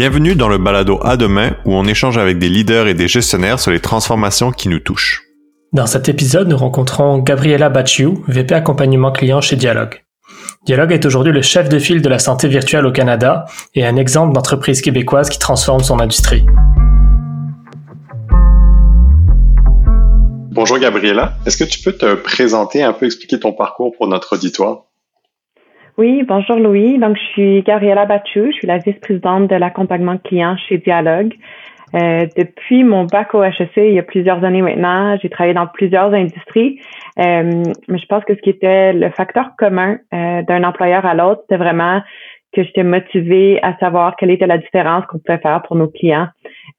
Bienvenue dans le balado à demain où on échange avec des leaders et des gestionnaires sur les transformations qui nous touchent. Dans cet épisode, nous rencontrons Gabriela Bachiou, VP accompagnement client chez Dialogue. Dialogue est aujourd'hui le chef de file de la santé virtuelle au Canada et un exemple d'entreprise québécoise qui transforme son industrie. Bonjour Gabriela, est-ce que tu peux te présenter, un peu expliquer ton parcours pour notre auditoire? Oui, bonjour Louis. Donc, je suis Gabriela Bachou, je suis la vice-présidente de l'accompagnement client chez Dialogue. Euh, depuis mon bac au HEC, il y a plusieurs années maintenant, j'ai travaillé dans plusieurs industries. Euh, mais je pense que ce qui était le facteur commun euh, d'un employeur à l'autre, c'était vraiment que j'étais motivée à savoir quelle était la différence qu'on pouvait faire pour nos clients,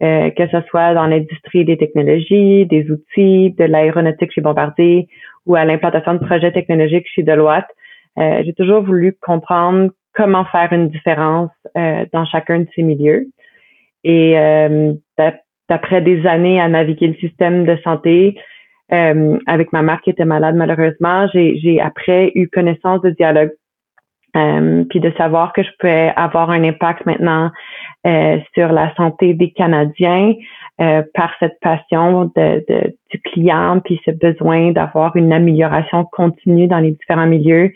que ce soit dans l'industrie des technologies, des outils, de l'aéronautique chez Bombardier ou à l'implantation de projets technologiques chez Deloitte. Euh, j'ai toujours voulu comprendre comment faire une différence euh, dans chacun de ces milieux. Et euh, d'après des années à naviguer le système de santé, avec ma mère qui était malade malheureusement, j'ai après eu connaissance de dialogue. puis de savoir que je pouvais avoir un impact maintenant sur la santé des Canadiens par cette passion de, de, du client, puis ce besoin d'avoir une amélioration continue dans les différents milieux.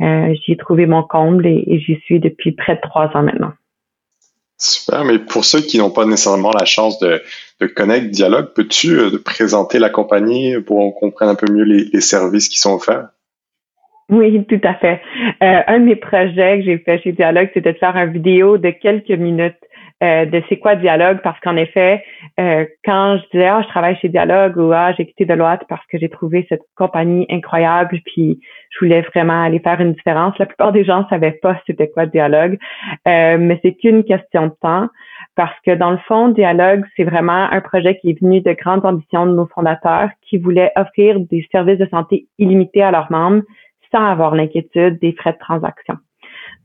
Euh, j'y ai trouvé mon comble et, j'y suis depuis près de trois ans maintenant. Super, mais pour ceux qui n'ont pas nécessairement la chance de, de connaître Dialogue, peux-tu euh, présenter la compagnie pour qu'on comprenne un peu mieux les, services qui sont offerts? Oui, tout à fait. Euh, un de mes projets que j'ai fait chez Dialogue, c'était de faire une vidéo de quelques minutes euh, de c'est quoi Dialogue parce qu'en effet, euh, quand je disais ah je travaille chez Dialogue ou ah j'ai quitté Deloitte parce que j'ai trouvé cette compagnie incroyable puis je voulais vraiment aller faire une différence, la plupart des gens savaient pas c'était quoi Dialogue, euh, mais c'est qu'une question de temps parce que dans le fond Dialogue c'est vraiment un projet qui est venu de grandes ambitions de nos fondateurs qui voulaient offrir des services de santé illimités à leurs membres sans avoir l'inquiétude des frais de transaction.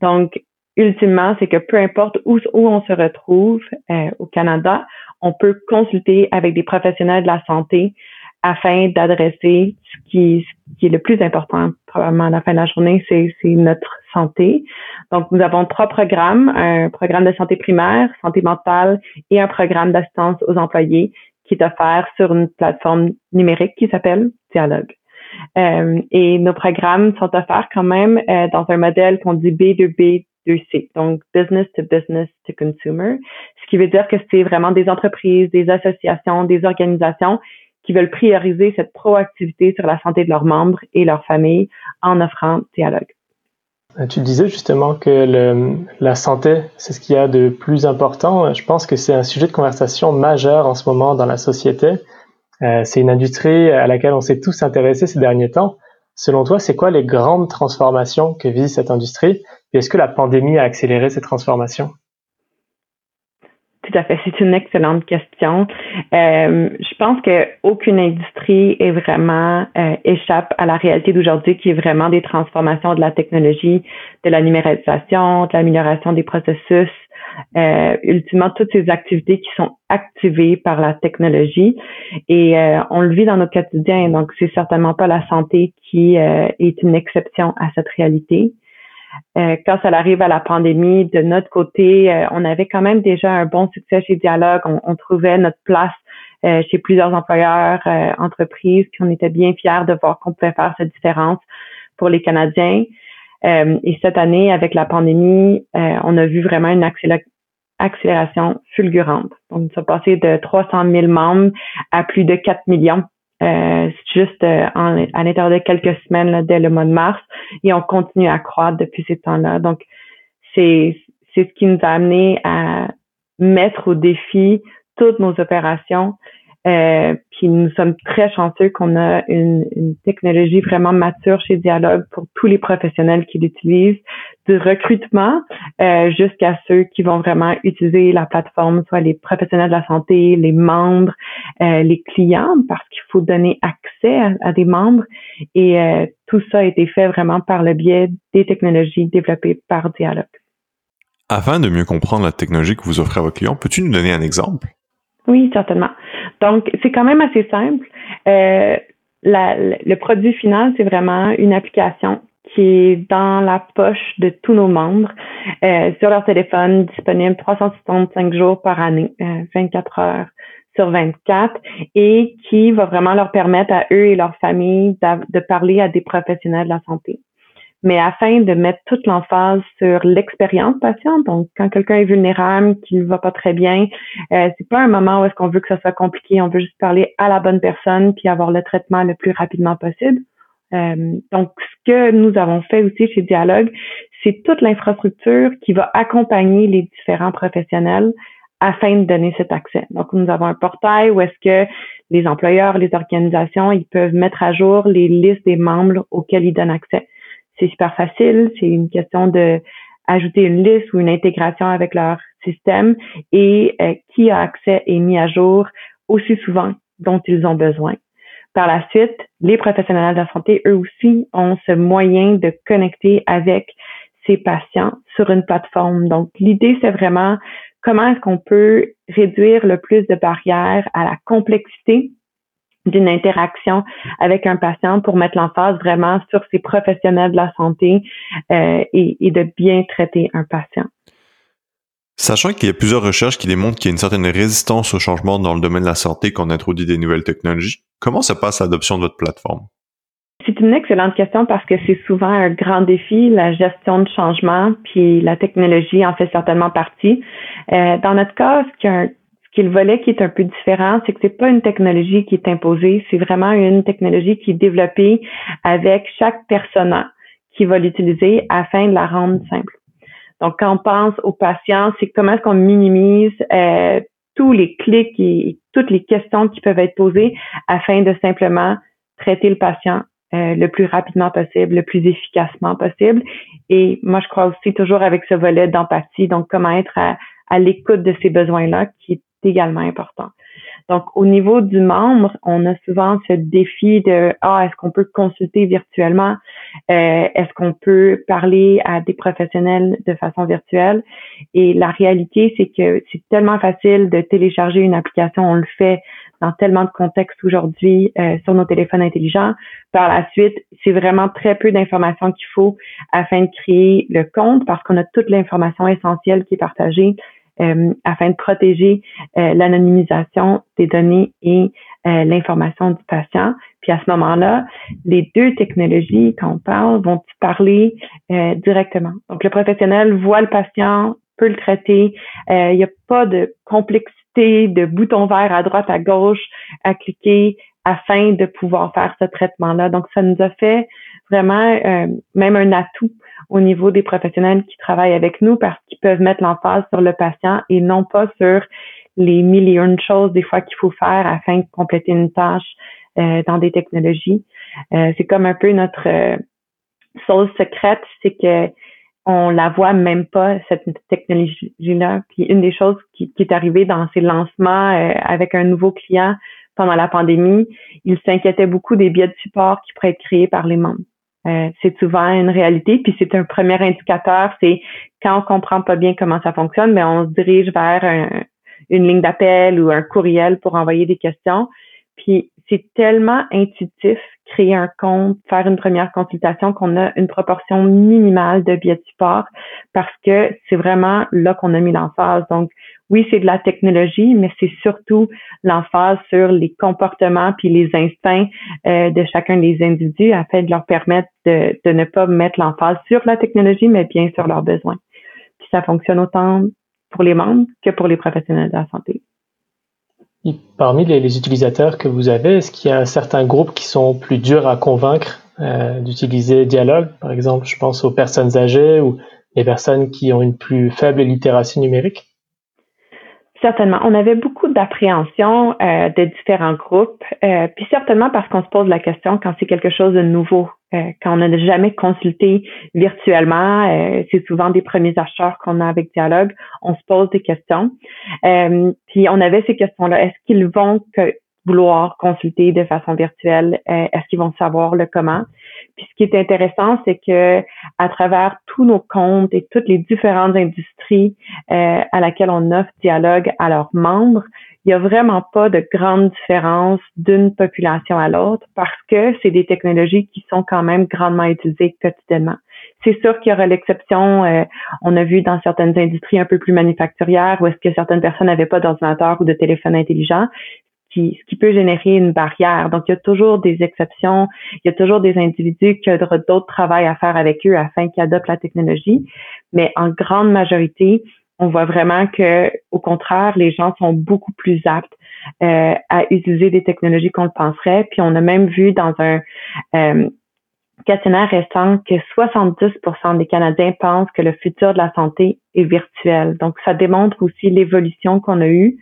Donc, ultimement, c'est que peu importe où, où on se retrouve euh, au Canada, on peut consulter avec des professionnels de la santé afin d'adresser ce qui, ce qui est le plus important probablement à la fin de la journée, c'est notre santé. Donc, nous avons trois programmes, un programme de santé primaire, santé mentale et un programme d'assistance aux employés qui est offert sur une plateforme numérique qui s'appelle Dialogue. Euh, et nos programmes sont offerts quand même euh, dans un modèle qu'on dit B2B donc business to business to consumer, ce qui veut dire que c'est vraiment des entreprises, des associations, des organisations qui veulent prioriser cette proactivité sur la santé de leurs membres et leurs familles en offrant dialogue. Euh, tu disais justement que la santé, c'est ce qu'il y a de plus important. Je pense que c'est un sujet de conversation majeur en ce moment dans la société. Euh, c'est une industrie à laquelle on s'est tous intéressés ces derniers temps. Selon toi, c'est quoi les grandes transformations que vit cette industrie? Est-ce que la pandémie a accéléré ces transformations? Tout à fait, c'est une excellente question. Euh, je pense qu'aucune industrie est vraiment euh, échappe à la réalité d'aujourd'hui, qui est vraiment des transformations de la technologie, de la numérisation, de l'amélioration des processus, euh, ultimement toutes ces activités qui sont activées par la technologie et on le vit dans notre quotidien. Donc c'est certainement pas la santé qui est une exception à cette réalité. Euh, quand ça arrive à la pandémie, de notre côté, euh, on avait quand même déjà un bon succès chez Dialogue. On, trouvait notre place euh, chez plusieurs employeurs, entreprises, puis on était bien fiers de voir qu'on pouvait faire cette différence pour les Canadiens. et cette année, avec la pandémie, on a vu vraiment une accélération fulgurante. On s'est passé de 300 000 membres à plus de 4 millions euh, juste euh, à l'intérieur de quelques semaines dès le mois de mars et on continue à croître depuis ces temps-là. Donc, c'est c'est ce qui nous a amené à mettre au défi toutes nos opérations euh, puis nous sommes très chanceux qu'on a une, une, technologie vraiment mature chez Dialogue pour tous les professionnels qui l'utilisent, du recrutement euh, jusqu'à ceux qui vont vraiment utiliser la plateforme, soit les professionnels de la santé, les membres, euh, les clients, parce qu'il faut donner accès à, des membres. Et tout ça a été fait vraiment par le biais des technologies développées par Dialogue. Afin de mieux comprendre la technologie que vous offrez à vos clients, peux-tu nous donner un exemple? Oui, certainement. Donc, c'est quand même assez simple. Euh, la, le produit final, c'est vraiment une application qui est dans la poche de tous nos membres, euh, sur leur téléphone, disponible 365 jours par année, 24 heures sur 24, et qui va vraiment leur permettre à eux et leur famille de parler à des professionnels de la santé mais afin de mettre toute l'emphase sur l'expérience patient. Donc, quand quelqu'un est vulnérable, qu'il ne va pas très bien, euh, c'est pas un moment où est-ce qu'on veut que ça soit compliqué. On veut juste parler à la bonne personne puis avoir le traitement le plus rapidement possible. Euh, donc, ce que nous avons fait aussi chez Dialogue, c'est toute l'infrastructure qui va accompagner les différents professionnels afin de donner cet accès. Donc, nous avons un portail où est-ce que les employeurs, les organisations, ils peuvent mettre à jour les listes des membres auxquels ils donnent accès c'est super facile. C'est une question de ajouter une liste ou une intégration avec leur système et euh, qui a accès est mis à jour aussi souvent dont ils ont besoin. Par la suite, les professionnels de la santé, eux aussi, ont ce moyen de connecter avec ces patients sur une plateforme. Donc, l'idée, c'est vraiment comment est-ce qu'on peut réduire le plus de barrières à la complexité d'une interaction avec un patient pour mettre l'emphase vraiment sur ces professionnels de la santé euh, et, et, de bien traiter un patient. Sachant qu'il y a plusieurs recherches qui démontrent qu'il y a une certaine résistance au changement dans le domaine de la santé quand on introduit des nouvelles technologies, comment se passe l'adoption de votre plateforme? C'est une excellente question parce que c'est souvent un grand défi, la gestion de changement, puis la technologie en fait certainement partie. Euh, dans notre cas, ce qui est le volet qui est un peu différent, c'est que c'est pas une technologie qui est imposée, c'est vraiment une technologie qui est développée avec chaque personne qui va l'utiliser afin de la rendre simple. Donc, quand on pense aux patients, c'est comment est-ce qu'on minimise euh, tous les clics et toutes les questions qui peuvent être posées afin de simplement traiter le patient euh, le plus rapidement possible, le plus efficacement possible. Et moi, je crois aussi toujours avec ce volet d'empathie, donc comment être à, à l'écoute de ces besoins-là, qui est également important. Donc, au niveau du membre, on a souvent ce défi de ah, est-ce qu'on peut consulter virtuellement, euh, est-ce qu'on peut parler à des professionnels de façon virtuelle? Et la réalité, c'est que c'est tellement facile de télécharger une application, on le fait dans tellement de contextes aujourd'hui euh, sur nos téléphones intelligents. Par la suite, c'est vraiment très peu d'informations qu'il faut afin de créer le compte parce qu'on a toute l'information essentielle qui est partagée euh, afin de protéger euh, l'anonymisation des données et euh, l'information du patient. Puis à ce moment-là, les deux technologies, quand on parle, vont parler directement. Donc le professionnel voit le patient, peut le traiter. Il n'y a pas de complexité de bouton vert à droite, à gauche à cliquer afin de pouvoir faire ce traitement-là. Donc ça nous a fait vraiment même un atout au niveau des professionnels qui travaillent avec nous parce qu'ils peuvent mettre l'emphase sur le patient et non pas sur les millions de choses des fois qu'il faut faire afin de compléter une tâche euh, dans des technologies. Euh, c'est comme un peu notre euh, sauce secrète, c'est que on la voit même pas cette technologie-là. Puis une des choses qui, qui est arrivée dans ces lancements avec un nouveau client pendant la pandémie, il s'inquiétait beaucoup des biais de support qui pourraient être créés par les membres. Euh, c'est souvent une réalité. Puis c'est un premier indicateur, c'est quand on comprend pas bien comment ça fonctionne, mais on se dirige vers une ligne d'appel ou un courriel pour envoyer des questions. Puis c'est tellement intuitif créer un compte, faire une première consultation qu'on a une proportion minimale de biais de support parce que c'est vraiment là qu'on a mis l'emphase. Donc oui, c'est de la technologie, mais c'est surtout l'emphase sur les comportements puis les instincts euh, de chacun des individus afin de leur permettre de, de ne pas mettre l'emphase sur la technologie, mais bien sur leurs besoins. Puis ça fonctionne autant pour les membres que pour les professionnels de la santé. Parmi les, utilisateurs que vous avez, est-ce qu'il y a certains groupes qui sont plus durs à convaincre euh, d'utiliser Dialogue? Par exemple, je pense aux personnes âgées ou les personnes qui ont une plus faible littératie numérique Certainement. On avait beaucoup d'appréhension euh, de différents groupes, euh, puis certainement parce qu'on se pose la question quand c'est quelque chose de nouveau, euh, quand on n'a jamais consulté virtuellement, euh, c'est souvent des premiers acheteurs qu'on a avec Dialogue, on se pose des questions. puis on avait ces questions-là. Est-ce qu'ils vont vouloir consulter de façon virtuelle? Est-ce qu'ils vont savoir le comment? Puis ce qui est intéressant, c'est que à travers tous nos comptes et toutes les différentes industries euh, à laquelle on offre dialogue à leurs membres, il n'y a vraiment pas de grande différence d'une population à l'autre parce que c'est des technologies qui sont quand même grandement utilisées quotidiennement. C'est sûr qu'il y aura l'exception, euh, on a vu dans certaines industries un peu plus manufacturières où est-ce que certaines personnes n'avaient pas d'ordinateur ou de téléphone intelligent, ce qui peut générer une barrière. Donc, il y a toujours des exceptions, il y a toujours des individus qui auront d'autres travail à faire avec eux afin qu'ils adoptent la technologie. Mais en grande majorité, on voit vraiment que, au contraire, les gens sont beaucoup plus aptes euh, à utiliser des technologies qu'on le penserait. Puis on a même vu dans un euh, questionnaire récent que 70% des Canadiens pensent que le futur de la santé est virtuel. Donc ça démontre aussi l'évolution qu'on a eue.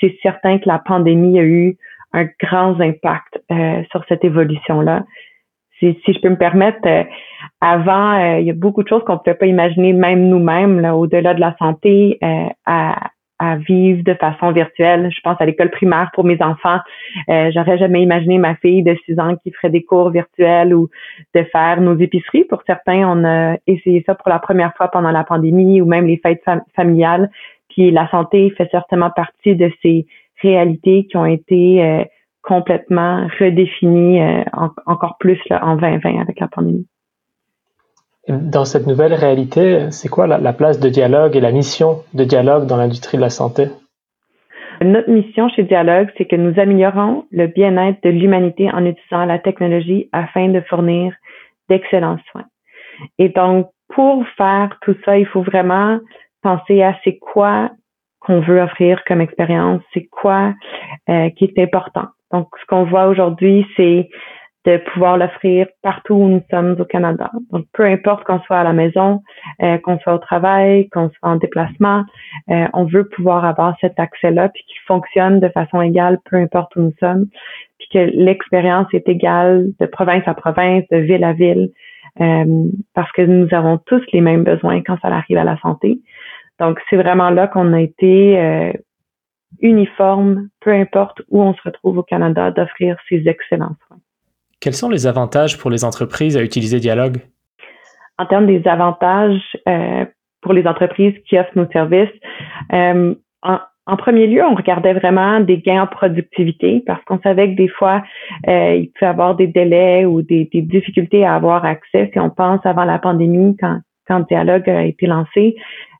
C'est certain que la pandémie a eu un grand impact euh, sur cette évolution-là si, je peux me permettre, euh, avant, euh, il y a beaucoup de choses qu'on ne pouvait pas imaginer, même nous-mêmes, au-delà de la santé, euh, à, à, vivre de façon virtuelle. Je pense à l'école primaire pour mes enfants. J'aurais jamais imaginé ma fille de 6 ans qui ferait des cours virtuels ou de faire nos épiceries. Pour certains, on a essayé ça pour la première fois pendant la pandémie ou même les fêtes familiales. Puis la santé fait certainement partie de ces réalités qui ont été complètement redéfini euh, encore plus en 2020 avec la pandémie. Dans cette nouvelle réalité, c'est quoi la, place de dialogue et la mission de dialogue dans l'industrie de la santé? Notre mission chez Dialogue, c'est que nous améliorons le bien-être de l'humanité en utilisant la technologie afin de fournir d'excellents soins. Et donc, pour faire tout ça, il faut vraiment penser à c'est quoi qu'on veut offrir comme expérience, c'est quoi euh, qui est important. Donc, ce qu'on voit aujourd'hui, c'est de pouvoir l'offrir partout où nous sommes au Canada. Donc, peu importe qu'on soit à la maison, euh, qu'on soit au travail, qu'on soit en déplacement, euh, on veut pouvoir avoir cet accès-là, puis qu'il fonctionne de façon égale, peu importe où nous sommes, puis que l'expérience est égale de province à province, de ville à ville, euh, parce que nous avons tous les mêmes besoins quand ça arrive à la santé. Donc, c'est vraiment là qu'on a été uniforme, peu importe où on se retrouve au Canada, d'offrir ces excellents soins. Quels sont les avantages pour les entreprises à utiliser Dialogue? En termes des avantages euh, pour les entreprises qui offrent nos services, euh, en, premier lieu, on regardait vraiment des gains en productivité parce qu'on savait que des fois, euh, il peut y avoir des délais ou des, des, difficultés à avoir accès. Si on pense avant la pandémie, quand quand le dialogue a été lancé.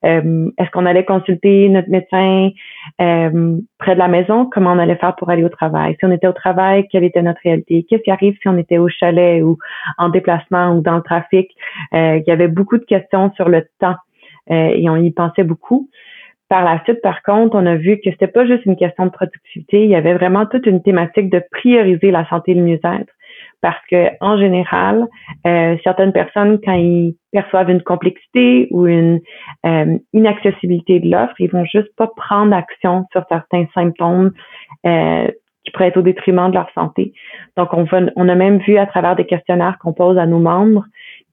Euh, est-ce qu'on allait consulter notre médecin euh, près de la maison? Comment on allait faire pour aller au travail? Si on était au travail, quelle était notre réalité? Qu'est-ce qui arrive si on était au chalet ou en déplacement ou dans le trafic? Euh, il y avait beaucoup de questions sur le temps et on y pensait beaucoup. Par la suite, par contre, on a vu que c'était pas juste une question de productivité, il y avait vraiment toute une thématique de prioriser la santé et le mieux-être parce que en général, euh, certaines personnes, quand ils perçoivent une complexité ou une euh, inaccessibilité de l'offre, ils vont juste pas prendre action sur certains symptômes euh, qui pourraient être au détriment de leur santé. Donc, on, on a même vu à travers des questionnaires qu'on pose à nos membres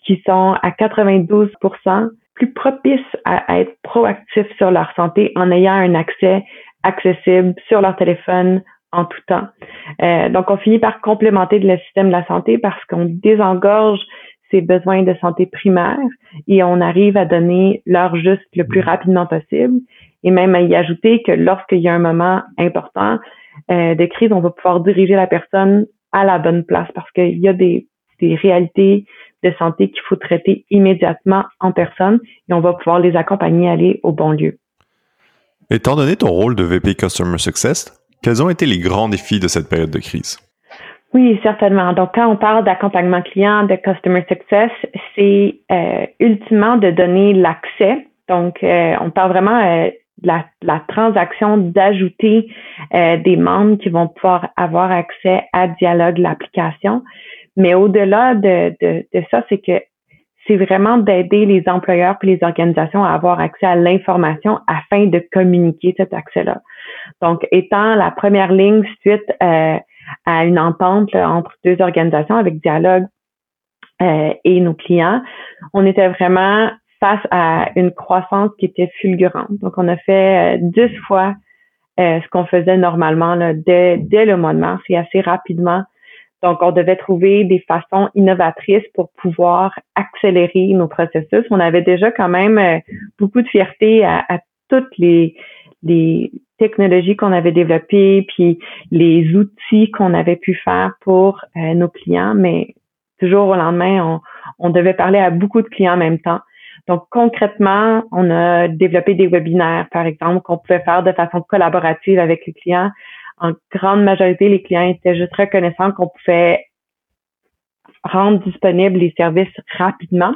qui sont à 92% plus propices à être proactifs sur leur santé en ayant un accès accessible sur leur téléphone, en tout temps. Euh, donc, on finit par complémenter le système de la santé parce qu'on désengorge ses besoins de santé primaires et on arrive à donner l'heure juste le plus rapidement possible et même à y ajouter que lorsqu'il y a un moment important euh, de crise, on va pouvoir diriger la personne à la bonne place parce qu'il y a des, des réalités de santé qu'il faut traiter immédiatement en personne et on va pouvoir les accompagner à aller au bon lieu. Étant donné ton rôle de VP Customer Success, quels ont été les grands défis de cette période de crise? Oui, certainement. Donc, quand on parle d'accompagnement client, de customer success, c'est euh, ultimement de donner l'accès. Donc, euh, on parle vraiment euh, de la, transaction d'ajouter des membres qui vont pouvoir avoir accès à Dialogue, l'application. Mais au-delà de, ça, c'est que c'est vraiment d'aider les employeurs et les organisations à avoir accès à l'information afin de communiquer cet accès-là. Donc, étant la première ligne suite euh, à une entente entre deux organisations avec Dialogue euh, et nos clients, on était vraiment face à une croissance qui était fulgurante. Donc, on a fait euh, dix fois ce qu'on faisait normalement là, dès, dès le mois de mars et assez rapidement Donc, on devait trouver des façons innovatrices pour pouvoir accélérer nos processus. On avait déjà quand même euh, beaucoup de fierté à, toutes les, les technologies qu'on avait développées, puis les outils qu'on avait pu faire pour euh, nos clients, mais toujours au lendemain, on, on devait parler à beaucoup de clients en même temps. Donc, concrètement, on a développé des webinaires, par exemple, qu'on pouvait faire de façon collaborative avec les clients. En grande majorité, les clients étaient juste reconnaissants qu'on pouvait rendre disponibles les services rapidement.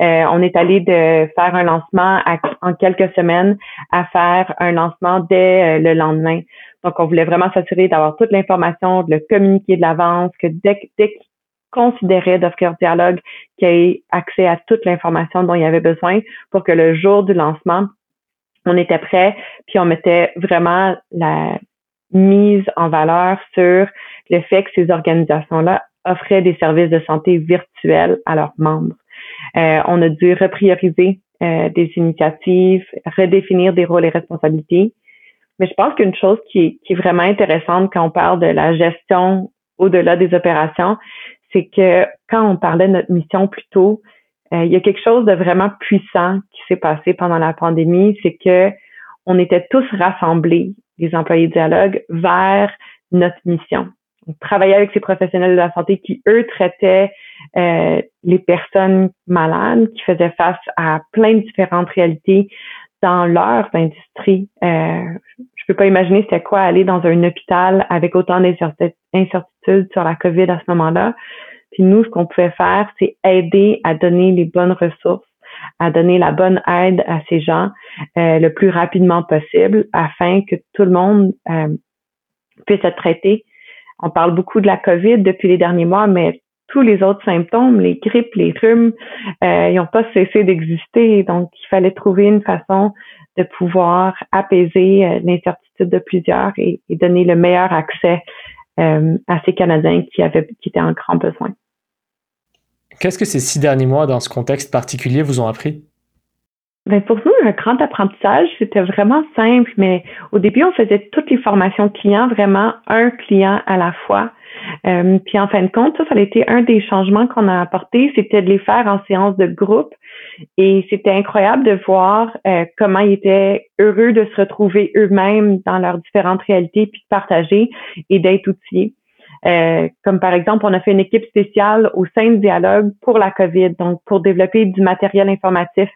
Euh, on est allé de faire un lancement en quelques semaines à faire un lancement dès euh, le lendemain. Donc, on voulait vraiment s'assurer d'avoir toute l'information, de le communiquer de l'avance, que dès, dès considérait d'offrir dialogue qui ait accès à toute l'information dont il y avait besoin pour que le jour du lancement, on était prêt, puis on mettait vraiment la mise en valeur sur le fait que ces organisations-là offraient des services de santé virtuels à leurs membres. Euh, on a dû reprioriser euh, des initiatives, redéfinir des rôles et responsabilités. Mais je pense qu'une chose qui est, vraiment intéressante quand on parle de la gestion au-delà des opérations, c'est que quand on parlait de notre mission plus tôt, euh, il y a quelque chose de vraiment puissant qui s'est passé pendant la pandémie, c'est que on était tous rassemblés, les employés de dialogue, vers notre mission. Travaillait avec ces professionnels de la santé qui, eux, traitaient euh, les personnes malades, qui faisaient face à plein de différentes réalités dans leur industrie. Euh, je peux pas imaginer c'était quoi aller dans un hôpital avec autant d'incertitudes sur la COVID à ce moment-là. Puis nous, ce qu'on pouvait faire, c'est aider à donner les bonnes ressources, à donner la bonne aide à ces gens euh, le plus rapidement possible afin que tout le monde euh, puisse être traité. On parle beaucoup de la COVID depuis les derniers mois, mais tous les autres symptômes, les grippes, les rhumes, euh, ils n'ont pas cessé d'exister. Donc, il fallait trouver une façon de pouvoir apaiser euh, l'incertitude de plusieurs et, donner le meilleur accès euh, à ces Canadiens qui, avaient, qui étaient en grand besoin. Qu'est-ce que ces six derniers mois, dans ce contexte particulier, vous ont appris? Ben pour nous, un grand apprentissage, c'était vraiment simple, mais au début, on faisait toutes les formations clients, vraiment un client à la fois. Euh, puis en fin de compte, ça, ça a été un des changements qu'on a apporté, c'était de les faire en séance de groupe. Et c'était incroyable de voir euh, comment ils étaient heureux de se retrouver eux-mêmes dans leurs différentes réalités, puis de partager et d'être outillés. Euh, comme par exemple, on a fait une équipe spéciale au sein de Dialogue pour la COVID, donc pour développer du matériel informatif,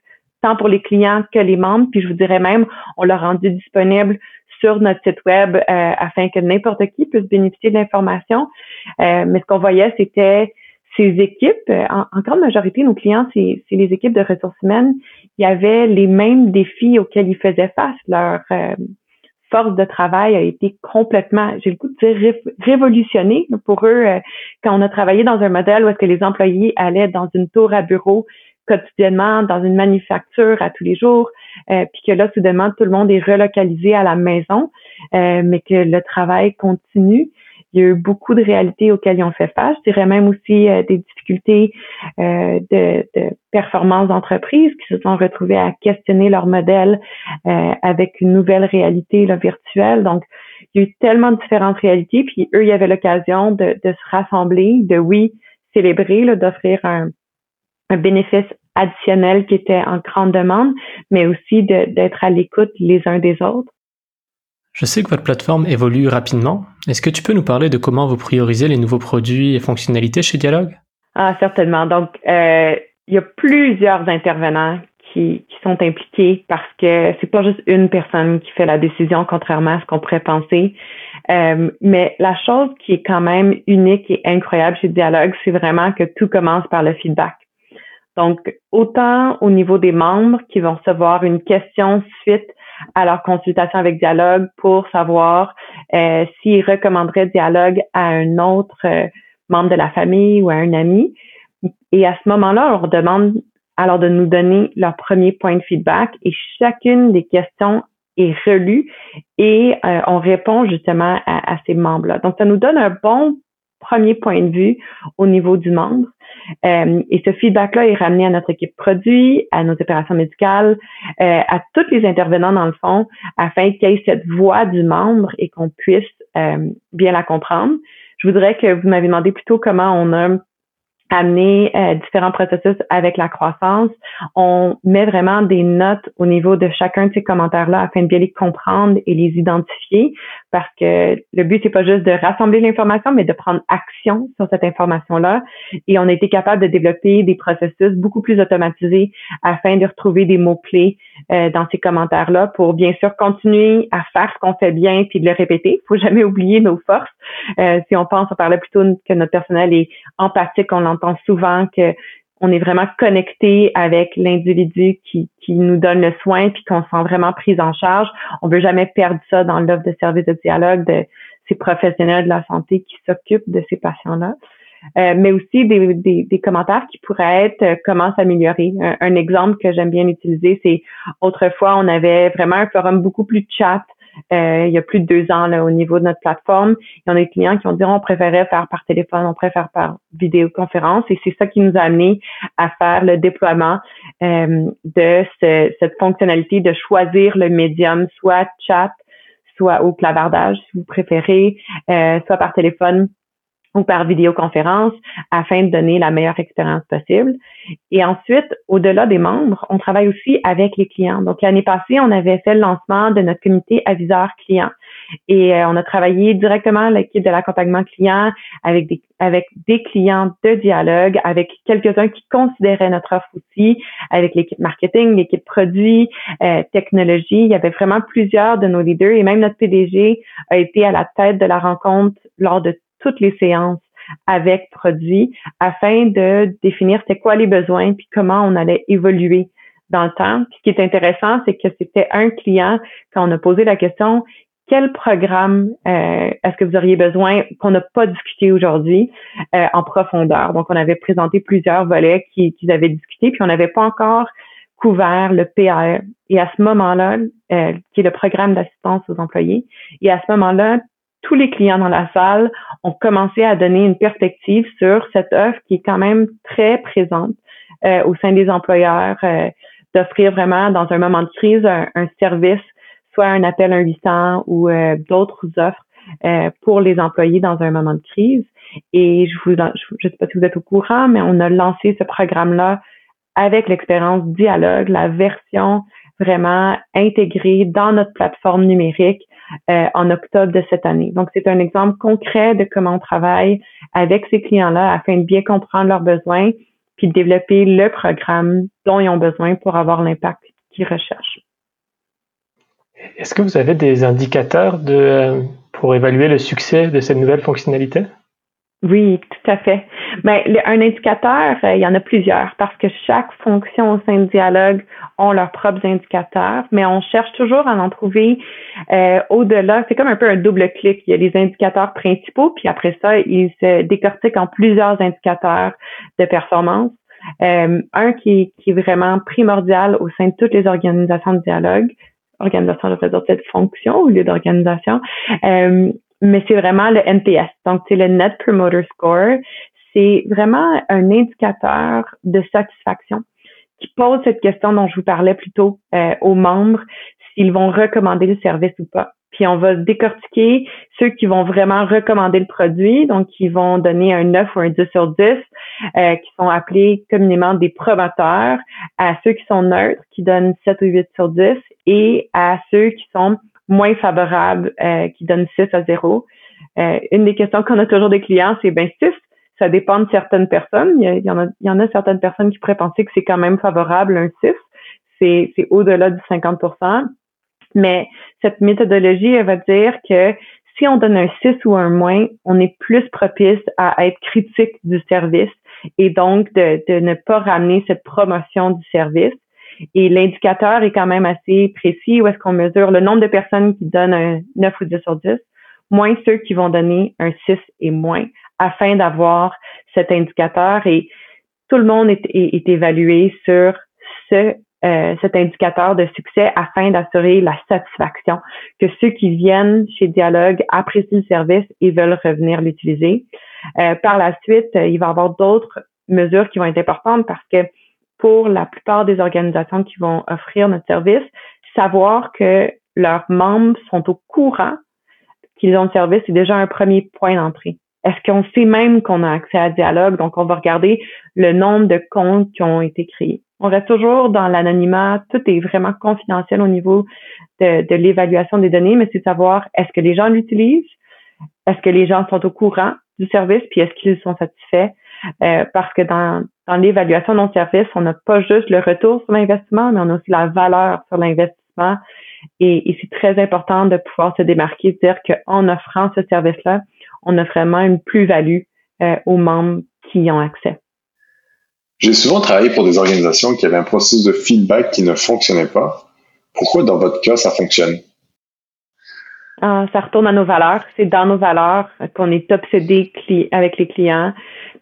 tant pour les clients que les membres. Puis je vous dirais même, on l'a rendu disponible sur notre site web euh, afin que n'importe qui puisse bénéficier de l'information. Euh, mais ce qu'on voyait, c'était ces équipes, euh, en, grande majorité, nos clients, c'est les équipes de ressources humaines, il y avait les mêmes défis auxquels ils faisaient face. Leur force de travail a été complètement, j'ai le coup de dire, révolutionnée pour eux. quand on a travaillé dans un modèle où est-ce que les employés allaient dans une tour à bureau quotidiennement dans une manufacture à tous les jours, euh, puis que là, soudainement, tout le monde est relocalisé à la maison, euh, mais que le travail continue. Il y a eu beaucoup de réalités auxquelles ils ont fait face. Je dirais même aussi euh, des difficultés de, de, performance d'entreprise qui se sont retrouvés à questionner leur modèle avec une nouvelle réalité là, virtuelle. Donc, il y a eu tellement de différentes réalités, puis eux, il y avait l'occasion de, de se rassembler, de oui, célébrer, d'offrir un, un bénéfice additionnel qui était en grande demande, mais aussi d'être à l'écoute les uns des autres. Je sais que votre plateforme évolue rapidement. Est-ce que tu peux nous parler de comment vous priorisez les nouveaux produits et fonctionnalités chez Dialogue? Ah, certainement. Donc, euh, il y a plusieurs intervenants qui, qui, sont impliqués parce que c'est pas juste une personne qui fait la décision, contrairement à ce qu'on pourrait penser. Euh, mais la chose qui est quand même unique et incroyable chez Dialogue, c'est vraiment que tout commence par le feedback. Donc, autant au niveau des membres qui vont recevoir une question suite à leur consultation avec Dialogue pour savoir euh, s'ils recommanderaient Dialogue à un autre euh, membre de la famille ou à un ami. Et à ce moment-là, on leur demande alors de nous donner leur premier point de feedback et chacune des questions est relue et euh, on répond justement à, à ces membres-là. Donc, ça nous donne un bon premier point de vue au niveau du membre. Euh, et ce feedback-là est ramené à notre équipe produit, à nos opérations médicales, euh, à tous les intervenants dans le fond, afin qu'il y ait cette voix du membre et qu'on puisse euh, bien la comprendre. Je voudrais que vous m'avez demandé plutôt comment on a amener euh, différents processus avec la croissance. On met vraiment des notes au niveau de chacun de ces commentaires-là afin de bien les comprendre et les identifier parce que le but, c'est pas juste de rassembler l'information, mais de prendre action sur cette information-là. Et on a été capable de développer des processus beaucoup plus automatisés afin de retrouver des mots-clés euh, dans ces commentaires-là pour bien sûr continuer à faire ce qu'on fait bien puis de le répéter. Faut jamais oublier nos forces. Euh, si on pense, on parlait plutôt que notre personnel est empathique, on entend souvent que on est vraiment connecté avec l'individu qui, qui nous donne le soin puis qu'on se sent vraiment pris en charge. On veut jamais perdre ça dans l'offre de service de dialogue de ces professionnels de la santé qui s'occupent de ces patients-là. Euh, mais aussi des, des, commentaires qui pourraient être euh, comment s'améliorer. Un, exemple que j'aime bien utiliser, c'est autrefois, on avait vraiment un forum beaucoup plus chat il y a plus de deux ans là, au niveau de notre plateforme. Il y a des clients qui ont dit on préférait faire par téléphone, on préfère par vidéoconférence et c'est ça qui nous a amené à faire le déploiement euh, de cette fonctionnalité de choisir le médium, soit chat, soit au clavardage si vous préférez, euh, soit par téléphone ou par vidéoconférence afin de donner la meilleure expérience possible. Et ensuite, au-delà des membres, on travaille aussi avec les clients. Donc, l'année passée, on avait fait le lancement de notre comité aviseur client. Et euh, on a travaillé directement l'équipe de l'accompagnement client avec des, avec des clients de dialogue, avec quelques-uns qui considéraient notre offre aussi, avec l'équipe marketing, l'équipe produit, euh, technologie. Il y avait vraiment plusieurs de nos leaders et même notre PDG a été à la tête de la rencontre lors de toutes les séances avec produit afin de définir c'était quoi les besoins puis comment on allait évoluer dans le temps. Puis ce qui est intéressant, c'est que c'était un client quand on a posé la question quel programme euh, est-ce que vous auriez besoin qu'on n'a pas discuté aujourd'hui euh, en profondeur? Donc, on avait présenté plusieurs volets qu'ils avaient discuté, puis on n'avait pas encore couvert le PR. Et à ce moment-là, euh, qui est le programme d'assistance aux employés, et à ce moment-là, tous les clients dans la salle ont commencé à donner une perspective sur cette offre qui est quand même très présente euh, au sein des employeurs, euh, d'offrir vraiment dans un moment de crise un, service, soit un appel 1-800 ou euh, d'autres offres pour les employés dans un moment de crise. Et je vous, je, sais pas si vous êtes au courant, mais on a lancé ce programme-là avec l'expérience Dialogue, la version vraiment intégrée dans notre plateforme numérique euh, en octobre de cette année. Donc, c'est un exemple concret de comment on travaille avec ces clients-là afin de bien comprendre leurs besoins puis de développer le programme dont ils ont besoin pour avoir l'impact qu'ils recherchent. Est-ce que vous avez des indicateurs euh, pour évaluer le succès de cette nouvelle fonctionnalité? Oui, tout à fait. Mais ben, un indicateur, euh, il y en a plusieurs parce que chaque fonction au sein de dialogue ont leurs propres indicateurs, mais on cherche toujours à en trouver euh, au-delà. C'est comme un peu un double clic. Il y a les indicateurs principaux, puis après ça, ils se décortiquent en plusieurs indicateurs de performance. Euh, un qui, qui, est vraiment primordial au sein de toutes les organisations de dialogue, organisation, je veux dire fonction au lieu d'organisation, euh, mais c'est vraiment le NPS. Donc, c'est le Net Promoter Score. C'est vraiment un indicateur de satisfaction qui pose cette question dont je vous parlais plus tôt euh, aux membres, s'ils vont recommander le service ou pas. Puis on va décortiquer ceux qui vont vraiment recommander le produit, donc qui vont donner un 9 ou un 10 sur 10, euh, qui sont appelés communément des promoteurs, à ceux qui sont neutres, qui donnent 7 ou 8 sur 10, et à ceux qui sont moins favorable euh, qui donne 6 à 0. Euh, une des questions qu'on a toujours des clients, c'est ben 6, ça dépend de certaines personnes. Il y, en, a, certaines personnes qui pourraient penser que c'est quand même favorable un 6. C'est, au-delà du 50% Mais cette méthodologie, elle va dire que si on donne un 6 ou un moins, on est plus propice à être critique du service et donc de ne pas ramener cette promotion du service. Et l'indicateur est quand même assez précis où est-ce qu'on mesure le nombre de personnes qui donnent un 9 ou 10 sur 10, moins ceux qui vont donner un 6 et moins, afin d'avoir cet indicateur. Et tout le monde est, évalué sur ce, euh, cet indicateur de succès afin d'assurer la satisfaction, que ceux qui viennent chez Dialogue apprécient le service et veulent revenir l'utiliser. Euh, par la suite, il va y avoir d'autres mesures qui vont être importantes parce que pour la plupart des organisations qui vont offrir notre service, savoir que leurs membres sont au courant qu'ils ont le service, c'est déjà un premier point d'entrée. Est-ce qu'on sait même qu'on a accès à dialogue? Donc, on va regarder le nombre de comptes qui ont été créés. On reste toujours dans l'anonymat. Tout est vraiment confidentiel au niveau de, l'évaluation des données, mais c'est de savoir est-ce que les gens l'utilisent? Est-ce que les gens sont au courant du service? Puis est-ce qu'ils sont satisfaits? Euh, parce que dans, dans l'évaluation d'un service, on n'a pas juste le retour sur l'investissement, mais on a aussi la valeur sur l'investissement. Et, c'est très important de pouvoir se démarquer, de dire qu'en offrant ce service-là, on a vraiment une plus-value euh, aux membres qui y ont accès. J'ai souvent travaillé pour des organisations qui avaient un processus de feedback qui ne fonctionnait pas. Pourquoi dans votre cas ça fonctionne? Ah, ça retourne à nos valeurs. C'est dans nos valeurs qu'on est obsédé avec les clients,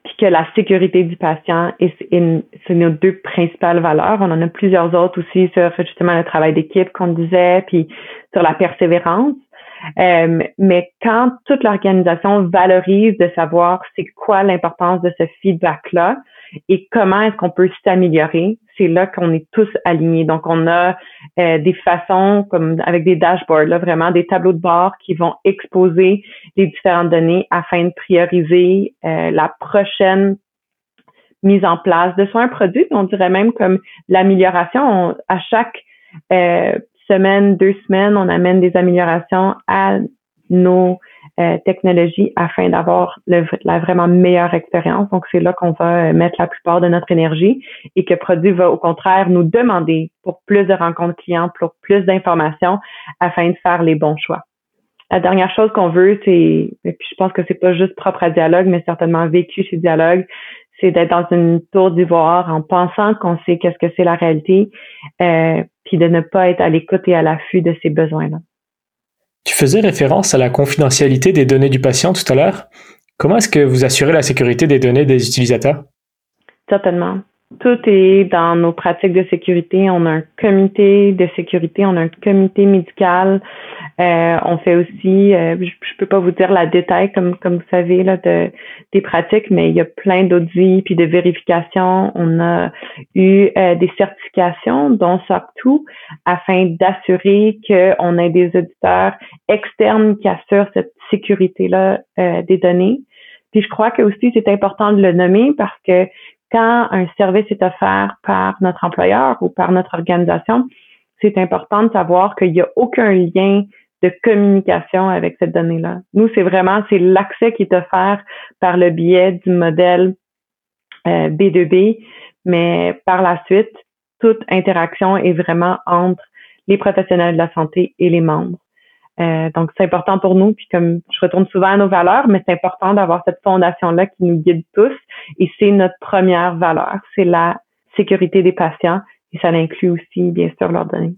puis que la sécurité du patient, c'est nos deux principales valeurs. On en a plusieurs autres aussi sur justement le travail d'équipe qu'on disait, puis sur la persévérance. Euh, mais quand toute l'organisation valorise de savoir c'est quoi l'importance de ce feedback-là, et comment est-ce qu'on peut s'améliorer. C'est là qu'on est tous alignés. Donc, on a euh, des façons comme avec des dashboards, là, vraiment des tableaux de bord qui vont exposer les différentes données afin de prioriser euh, la prochaine mise en place de soit un produit, on dirait même comme l'amélioration. À chaque euh, semaine, deux semaines, on amène des améliorations à nos euh, technologie afin d'avoir la vraiment meilleure expérience. Donc, c'est là qu'on va euh, mettre la plupart de notre énergie et que Produit va au contraire nous demander pour plus de rencontres clients, pour plus d'informations afin de faire les bons choix. La dernière chose qu'on veut, c'est, et puis je pense que c'est pas juste propre à Dialogue, mais certainement vécu chez Dialogue, c'est d'être dans une tour d'ivoire en pensant qu'on sait qu'est-ce que c'est la réalité, euh, puis de ne pas être à l'écoute et à l'affût de ces besoins-là. Tu faisais référence à la confidentialité des données du patient tout à l'heure. Comment est-ce que vous assurez la sécurité des données des utilisateurs? Certainement tout est dans nos pratiques de sécurité. On a un comité de sécurité, on a un comité médical. Euh, on fait aussi, euh, je, ne peux pas vous dire la détail comme comme vous savez là de des pratiques, mais il y a plein d'audits puis de vérifications. On a eu euh, des certifications dont SOC2 afin d'assurer qu'on ait des auditeurs externes qui assurent cette sécurité là des données. Puis je crois que aussi c'est important de le nommer parce que quand un service est offert par notre employeur ou par notre organisation, c'est important de savoir qu'il n'y a aucun lien de communication avec cette donnée-là. Nous, c'est vraiment, c'est l'accès qui est offert par le biais du modèle euh, B2B, mais par la suite, toute interaction est vraiment entre les professionnels de la santé et les membres. Euh, donc, c'est important pour nous. Puis comme je retourne souvent à nos valeurs, mais c'est important d'avoir cette fondation-là qui nous guide tous. Et c'est notre première valeur, c'est la sécurité des patients. Et ça inclut aussi, bien sûr, leurs données.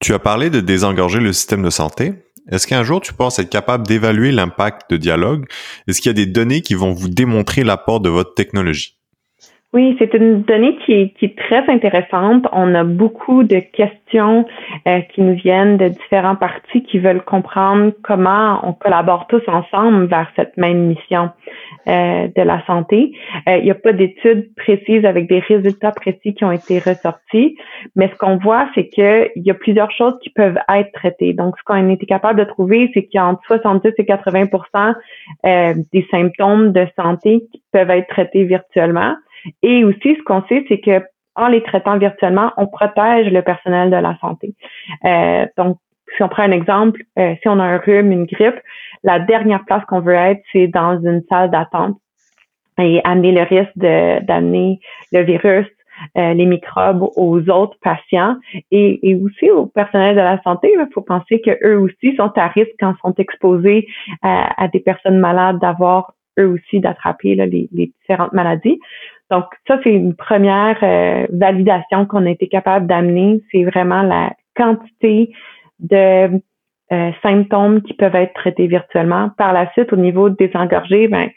Tu as parlé de désengorger le système de santé. Est-ce qu'un jour tu penses être capable d'évaluer l'impact de dialogue? Est-ce qu'il y a des données qui vont vous démontrer l'apport de votre technologie? Oui, c'est une donnée qui, qui, est très intéressante. On a beaucoup de questions euh, qui nous viennent de différents partis qui veulent comprendre comment on collabore tous ensemble vers cette même mission euh, de la santé. Euh, il n'y a pas d'études précises avec des résultats précis qui ont été ressortis, mais ce qu'on voit, c'est qu'il y a plusieurs choses qui peuvent être traitées. Donc, ce qu'on a été capable de trouver, c'est qu'il y a entre 70 et 80% des symptômes de santé qui peuvent être traités virtuellement. Et aussi, ce qu'on sait, c'est que en les traitant virtuellement, on protège le personnel de la santé. Euh, donc, si on prend un exemple, euh, si on a un rhume, une grippe, la dernière place qu'on veut être, c'est dans une salle d'attente et amener le risque d'amener le virus, euh, les microbes aux autres patients et, aussi au personnel de la santé. Il faut penser qu'eux aussi sont à risque quand ils sont exposés à, des personnes malades d'avoir eux aussi d'attraper les, les différentes maladies. Donc, ça, c'est une première euh, validation qu'on a été capable d'amener. C'est vraiment la quantité de euh, symptômes qui peuvent être traités virtuellement. Par la suite, au niveau des engorgés, ben,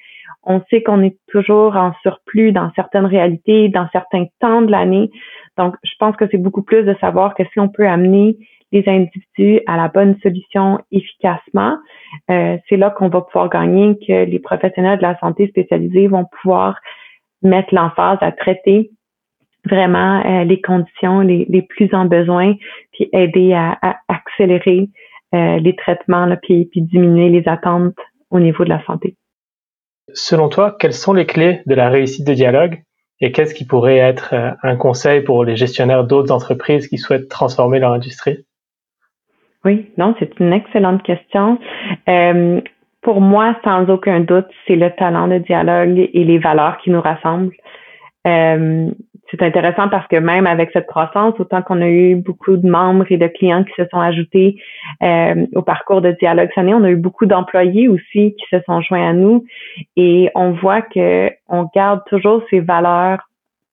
on sait qu'on est toujours en surplus dans certaines réalités, dans certains temps de l'année. Donc, je pense que c'est beaucoup plus de savoir que si on peut amener les individus à la bonne solution efficacement, euh, c'est là qu'on va pouvoir gagner, que les professionnels de la santé spécialisés vont pouvoir mettre l'emphase à traiter vraiment euh, les conditions les, les, plus en besoin, puis aider à, accélérer euh, les traitements, là, puis, puis diminuer les attentes au niveau de la santé. Selon toi, quelles sont les clés de la réussite de dialogue et qu'est-ce qui pourrait être euh, un conseil pour les gestionnaires d'autres entreprises qui souhaitent transformer leur industrie? Oui, non, c'est une excellente question. Euh, pour moi, sans aucun doute, c'est le talent de dialogue et les valeurs qui nous rassemblent. Euh, c'est intéressant parce que même avec cette croissance, autant qu'on a eu beaucoup de membres et de clients qui se sont ajoutés euh, au parcours de Dialogue Sonné, on a eu beaucoup d'employés aussi qui se sont joints à nous et on voit que on garde toujours ces valeurs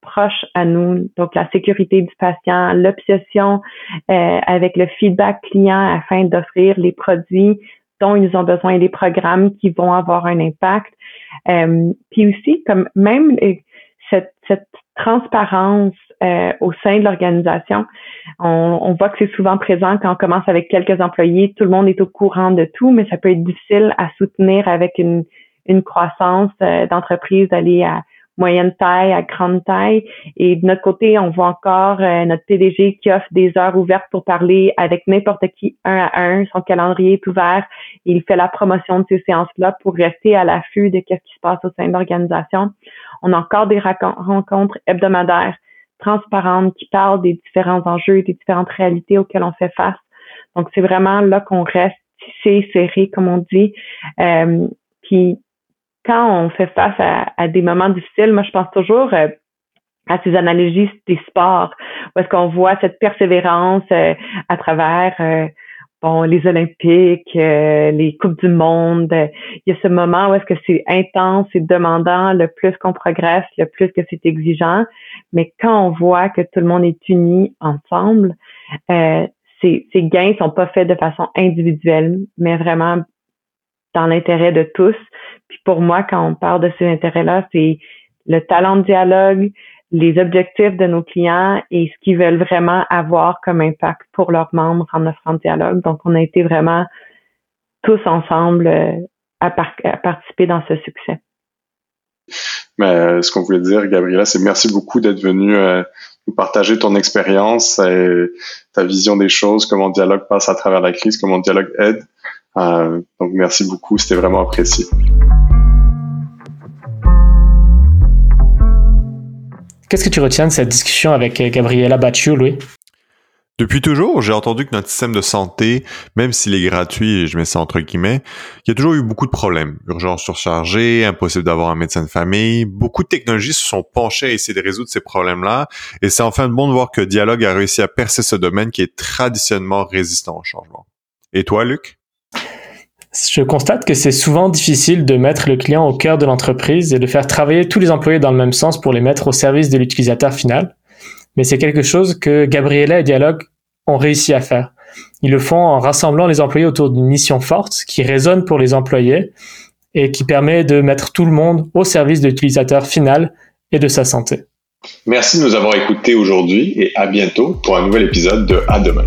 proches à nous, donc la sécurité du patient, l'obsession euh, avec le feedback client afin d'offrir les produits dont ils ont besoin les programmes qui vont avoir un impact. Euh, puis aussi, comme même cette, cette transparence euh, au sein de l'organisation. On, on, voit que c'est souvent présent quand on commence avec quelques employés. Tout le monde est au courant de tout, mais ça peut être difficile à soutenir avec une, une croissance euh, d'entreprise d'aller à moyenne taille à grande taille. Et de notre côté, on voit encore euh, notre PDG qui offre des heures ouvertes pour parler avec n'importe qui un à un. Son calendrier est ouvert. Il fait la promotion de ces séances-là pour rester à l'affût de ce qui se passe au sein de l'organisation. On a encore des rencontres hebdomadaires transparentes qui parlent des différents enjeux, des différentes réalités auxquelles on fait face. Donc, c'est vraiment là qu'on reste tissé, serré, comme on dit. Euh, puis, quand on fait face à, des moments difficiles, moi, je pense toujours euh, à ces analogies des sports, où est-ce qu'on voit cette persévérance euh, à travers euh, bon, les Olympiques, les Coupes du Monde. Il y a ce moment où est-ce que c'est intense, c'est demandant, le plus qu'on progresse, le plus que c'est exigeant. Mais quand on voit que tout le monde est uni ensemble, ces, ces gains sont pas faits de façon individuelle, mais vraiment dans l'intérêt de tous. Pour moi, quand on parle de ces intérêts-là, c'est le talent de dialogue, les objectifs de nos clients et ce qu'ils veulent vraiment avoir comme impact pour leurs membres en offrant le dialogue. Donc, on a été vraiment tous ensemble euh, à, participer dans ce succès. Euh, ce qu'on voulait dire, Gabriela, c'est merci beaucoup d'être venu euh, nous partager ton expérience et ta vision des choses, comment dialogue passe à travers la crise, comment dialogue aide. donc, merci beaucoup, c'était vraiment apprécié. Qu'est-ce que tu retiens de cette discussion avec euh, Gabriela Bacciu, Louis? Depuis toujours, j'ai entendu que notre système de santé, même s'il est gratuit, je mets ça entre guillemets, il y a toujours eu beaucoup de problèmes. Urgence surchargée, impossible d'avoir un médecin de famille. Beaucoup de technologies se sont penchées à essayer de résoudre ces problèmes-là. Et c'est enfin bon de voir que Dialogue a réussi à percer ce domaine qui est traditionnellement résistant au changement. Et toi, Luc? Je constate que c'est souvent difficile de mettre le client au cœur de l'entreprise et de faire travailler tous les employés dans le même sens pour les mettre au service de l'utilisateur final. Mais c'est quelque chose que Gabriela et Dialogue ont réussi à faire. Ils le font en rassemblant les employés autour d'une mission forte qui résonne pour les employés et qui permet de mettre tout le monde au service de l'utilisateur final et de sa santé. Merci de nous avoir écoutés aujourd'hui et à bientôt pour un nouvel épisode de À demain.